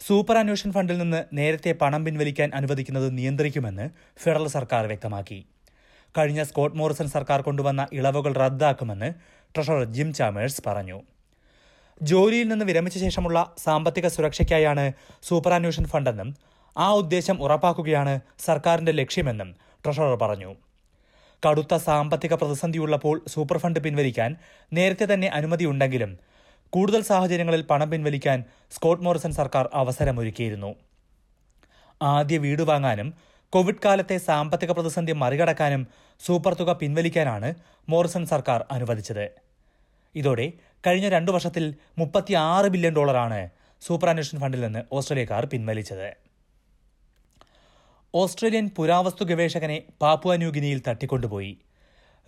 Super അന്വേഷൻ ഫണ്ടിൽ നിന്ന് നേരത്തെ പണം പിൻവലിക്കാൻ അനുവദിക്കുന്നത് നിയന്ത്രിക്കുമെന്ന് ഫെഡറൽ സർക്കാർ വ്യക്തമാക്കി. കഴിഞ്ഞ സ്കോട്ട് മോറിസൺ സർക്കാർ കൊണ്ടുവന്ന ഇളവുകൾ റദ്ദാക്കുമെന്ന് ട്രഷറർ ജിം ചാമേഴ്സ് പറഞ്ഞു. ജോലിയിൽ നിന്ന് വിരമിച്ച ശേഷമുള്ള സാമ്പത്തിക സുരക്ഷയ്ക്കായാണ് സൂപ്പർ അന്വേഷൺ ഫണ്ടെന്നും ആ ഉദ്ദേശം ഉറപ്പാക്കുകയാണ് സർക്കാരിന്റെ ലക്ഷ്യമെന്നും ട്രഷറർ പറഞ്ഞു. കടുത്ത സാമ്പത്തിക പ്രതിസന്ധിയുള്ളപ്പോൾ സൂപ്പർ ഫണ്ട് പിൻവലിക്കാൻ നേരത്തെ തന്നെ അനുമതിയുണ്ടെങ്കിലും കൂടുതൽ സാഹചര്യങ്ങളിൽ പണം പിൻവലിക്കാൻ സ്കോട്ട് മോറിസൺ സർക്കാർ അവസരമൊരുക്കിയിരുന്നു. ആദ്യ വീട് വാങ്ങാനും കോവിഡ് കാലത്തെ സാമ്പത്തിക പ്രതിസന്ധി മറികടക്കാനും സൂപ്പർ തുക പിൻവലിക്കാനാണ് മോറിസൺ സർക്കാർ അനുവദിച്ചത്. ഇതോടെ കഴിഞ്ഞ രണ്ടു വർഷത്തിൽ മുപ്പത്തിയാറ് ബില്യൺ ഡോളറാണ് സൂപ്പർ അന്വേഷൻ ഫണ്ടിൽ നിന്ന് ഓസ്ട്രേലിയക്കാർ പിൻവലിച്ചത്. ഓസ്ട്രേലിയൻ പുരാവസ്തു ഗവേഷകനെ പാപ്പുവ ന്യൂഗിനിയിൽ തട്ടിക്കൊണ്ടുപോയി.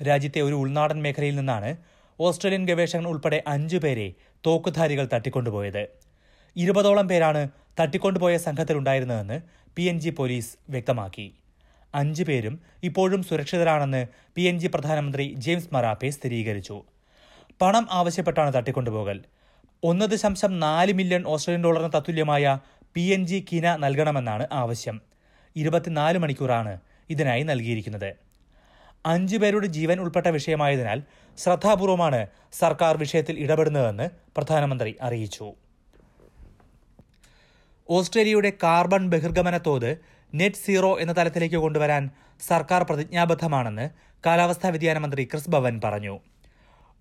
രാജ്യത്തെ ഒരു ഉൾനാടൻ മേഖലയിൽ നിന്നാണ് ഓസ്ട്രേലിയൻ ഗവേഷകൻ ഉൾപ്പെടെ അഞ്ചു പേരെ തോക്കുധാരികൾ തട്ടിക്കൊണ്ടുപോയത്. ഇരുപതോളം പേരാണ് തട്ടിക്കൊണ്ടുപോയ സംഘത്തിലുണ്ടായിരുന്നതെന്ന് പി എൻ ജി പോലീസ് വ്യക്തമാക്കി. അഞ്ചു പേരും ഇപ്പോഴും സുരക്ഷിതരാണെന്ന് പി എൻ ജി പ്രധാനമന്ത്രി ജെയിംസ് മറാപ്പെ സ്ഥിരീകരിച്ചു. പണം ആവശ്യപ്പെട്ടാണ് തട്ടിക്കൊണ്ടുപോകൽ. ഒന്ന് ദശാംശം നാല് മില്യൺ ഓസ്ട്രേലിയൻ ഡോളറിന് തത്തുല്യമായ പി എൻ ജി കിന നൽകണമെന്നാണ് ആവശ്യം. ഇരുപത്തിനാല് മണിക്കൂറാണ് ഇതിനായി നൽകിയിരിക്കുന്നത്. അഞ്ചു പേരുടെ ജീവൻ ഉൾപ്പെട്ട വിഷയമായതിനാൽ ശ്രദ്ധാപൂർവമാണ് സർക്കാർ വിഷയത്തിൽ ഇടപെടുന്നതെന്ന് പ്രധാനമന്ത്രി അറിയിച്ചു. ഓസ്ട്രേലിയയുടെ കാർബൺ ബഹിർഗമന തോത് നെറ്റ് സീറോ എന്ന തലത്തിലേക്ക് കൊണ്ടുവരാൻ സർക്കാർ പ്രതിജ്ഞാബദ്ധമാണെന്ന് കാലാവസ്ഥാ വ്യതിയാന മന്ത്രി ക്രിസ് ഭവൻ പറഞ്ഞു.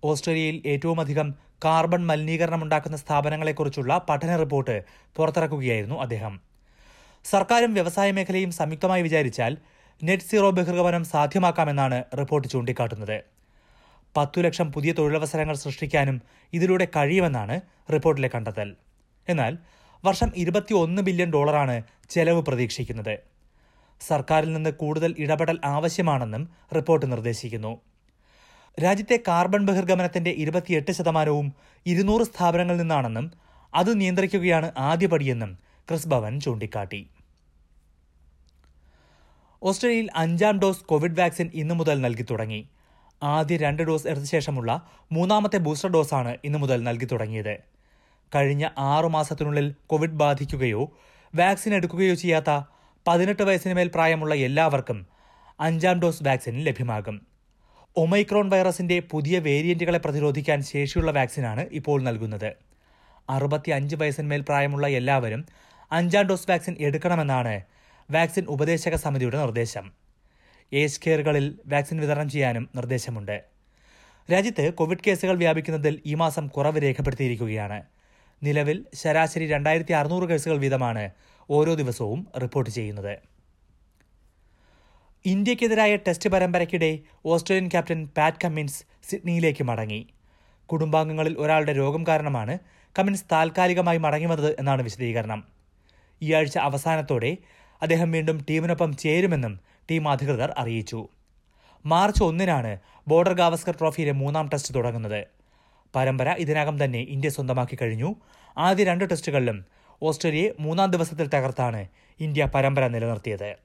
ഓസ്ട്രേലിയയിൽ ഏറ്റവുമധികം കാർബൺ മലിനീകരണം ഉണ്ടാക്കുന്ന സ്ഥാപനങ്ങളെക്കുറിച്ചുള്ള പഠന റിപ്പോർട്ട് പുറത്തിറക്കുകയായിരുന്നു അദ്ദേഹം. സർക്കാരും വ്യവസായ മേഖലയും സംയുക്തമായി വിചാരിച്ചാൽ നെറ്റ് സീറോ ബഹിർഗമനം സാധ്യമാക്കാമെന്നാണ് റിപ്പോർട്ട് ചൂണ്ടിക്കാട്ടുന്നത്. പത്തു ലക്ഷം പുതിയ തൊഴിലവസരങ്ങൾ സൃഷ്ടിക്കാനും ഇതിലൂടെ കഴിയുമെന്നാണ് റിപ്പോർട്ടിലെ കണ്ടെത്തൽ. എന്നാൽ വർഷം ഇരുപത്തിയൊന്ന് ബില്യൺ ഡോളറാണ് ചെലവ് പ്രതീക്ഷിക്കുന്നത്. സർക്കാരിൽ നിന്ന് കൂടുതൽ ഇടപെടൽ ആവശ്യമാണെന്നും റിപ്പോർട്ട് നിർദ്ദേശിക്കുന്നു. രാജ്യത്തെ കാർബൺ ബഹിർഗമനത്തിന്റെ ഇരുപത്തിയെട്ട് ശതമാനവും ഇരുന്നൂറ് സ്ഥാപനങ്ങളിൽ നിന്നാണെന്നും അത് നിയന്ത്രിക്കുകയാണ് ആദ്യപടിയെന്നും ക്രിസ് ഭവൻ ചൂണ്ടിക്കാട്ടി. ഓസ്ട്രേലിയയിൽ അഞ്ചാം ഡോസ് കോവിഡ് വാക്സിൻ ഇന്നു മുതൽ നൽകി തുടങ്ങി. ആദ്യ രണ്ട് ഡോസ് എടുത്ത ശേഷമുള്ള മൂന്നാമത്തെ ബൂസ്റ്റർ ഡോസാണ് ഇന്നു മുതൽ നൽകി തുടങ്ങിയത്. കഴിഞ്ഞ ആറു മാസത്തിനുള്ളിൽ കോവിഡ് ബാധിക്കുകയോ വാക്സിൻ എടുക്കുകയോ ചെയ്യാത്ത പതിനെട്ട് വയസ്സിന് മേൽ പ്രായമുള്ള എല്ലാവർക്കും അഞ്ചാം ഡോസ് വാക്സിൻ ലഭ്യമാകും. ഒമൈക്രോൺ വൈറസിന്റെ പുതിയ വേരിയന്റുകളെ പ്രതിരോധിക്കാൻ ശേഷിയുള്ള വാക്സിനാണ് ഇപ്പോൾ നൽകുന്നത്. അറുപത്തി അഞ്ച് വയസ്സിന് മേൽ പ്രായമുള്ള എല്ലാവരും അഞ്ചാം ഡോസ് വാക്സിൻ എടുക്കണമെന്നാണ് വാക്സിൻ ഉപദേശക സമിതിയുടെ നിർദ്ദേശം. ഏജ് കെയറുകളിൽ വാക്സിൻ വിതരണം ചെയ്യാനും നിർദ്ദേശമുണ്ട്. രാജ്യത്ത് കോവിഡ് കേസുകൾ വ്യാപിക്കുന്നതിൽ ഈ മാസം കുറവ് രേഖപ്പെടുത്തിയിരിക്കുകയാണ്. നിലവിൽ ശരാശരി രണ്ടായിരത്തി അറുന്നൂറ് കേസുകൾ വീതമാണ് ഓരോ ദിവസവും റിപ്പോർട്ട് ചെയ്യുന്നത്. ഇന്ത്യക്കെതിരായ ടെസ്റ്റ് പരമ്പരയ്ക്കിടെ ഓസ്ട്രേലിയൻ ക്യാപ്റ്റൻ പാറ്റ് കമ്മിൻസ് സിഡ്നിയിലേക്ക് മടങ്ങി. കുടുംബാംഗങ്ങളിൽ ഒരാളുടെ രോഗം കാരണമാണ് കമ്മിൻസ് താൽക്കാലികമായി മടങ്ങി വന്നത് എന്നാണ് വിശദീകരണം. ഈ ആഴ്ച അവസാനത്തോടെ അദ്ദേഹം വീണ്ടും ടീമിനൊപ്പം ചേരുമെന്നും ടീം അധികൃതർ അറിയിച്ചു. മാർച്ച് ഒന്നിനാണ് ബോർഡർ ഗാവസ്കർ ട്രോഫിയിലെ മൂന്നാം ടെസ്റ്റ് തുടങ്ങുന്നത്. പരമ്പര ഇതിനകം തന്നെ ഇന്ത്യ സ്വന്തമാക്കി കഴിഞ്ഞു. ആദ്യ രണ്ട് ടെസ്റ്റുകളിലും ഓസ്ട്രേലിയയെ മൂന്നാം ദിവസത്തിൽ തകർത്താണ് ഇന്ത്യ പരമ്പര നിലനിർത്തിയത്.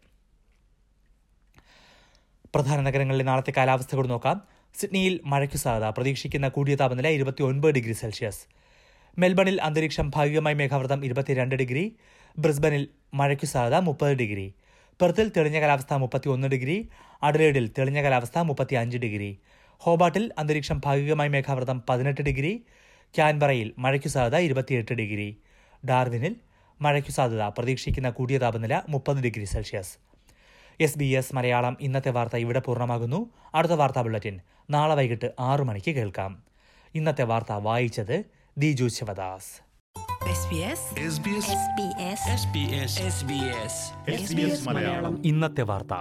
പ്രധാന നഗരങ്ങളിലെ നാളത്തെ കാലാവസ്ഥ കൂടി നോക്കാം. സിഡ്നിയിൽ മഴയ്ക്കു സാധ്യത. പ്രതീക്ഷിക്കുന്ന കൂടിയ താപനില ഇരുപത്തി ഒൻപത് ഡിഗ്രി സെൽഷ്യസ്. മെൽബണിൽ അന്തരീക്ഷം ഭാഗികമായി മേഘാവൃതം ഇരുപത്തിരണ്ട് ഡിഗ്രി. ബ്രിസ്ബനിൽ മഴയ്ക്കു സാധ്യത മുപ്പത് ഡിഗ്രി. പെർത്തിൽ തെളിഞ്ഞ കാലാവസ്ഥ മുപ്പത്തി ഒന്ന് ഡിഗ്രി. അഡലേഡിൽ തെളിഞ്ഞ കാലാവസ്ഥ മുപ്പത്തി അഞ്ച് ഡിഗ്രി. ഹോബാട്ടിൽ അന്തരീക്ഷം ഭാഗികമായി മേഘാവൃതം പതിനെട്ട് ഡിഗ്രി. ക്യാൻബറയിൽ മഴയ്ക്കു സാധ്യത ഇരുപത്തിയെട്ട് ഡിഗ്രി. ഡാർവിനിൽ മഴയ്ക്കു സാധ്യത പ്രതീക്ഷിക്കുന്ന കൂടിയ താപനില മുപ്പത് degree Celsius. S B S Malayalam ഇന്നത്തെ വാർത്ത ഇവിടെ പൂർണമാകുന്നു. അടുത്ത വാർത്താ ബുള്ളറ്റിൻ നാളെ വൈകിട്ട് ആറു മണിക്ക് കേൾക്കാം. ഇന്നത്തെ വാർത്ത വായിച്ചത് ദിജു ശിവദാസ്. ഇന്നത്തെ വാർത്ത.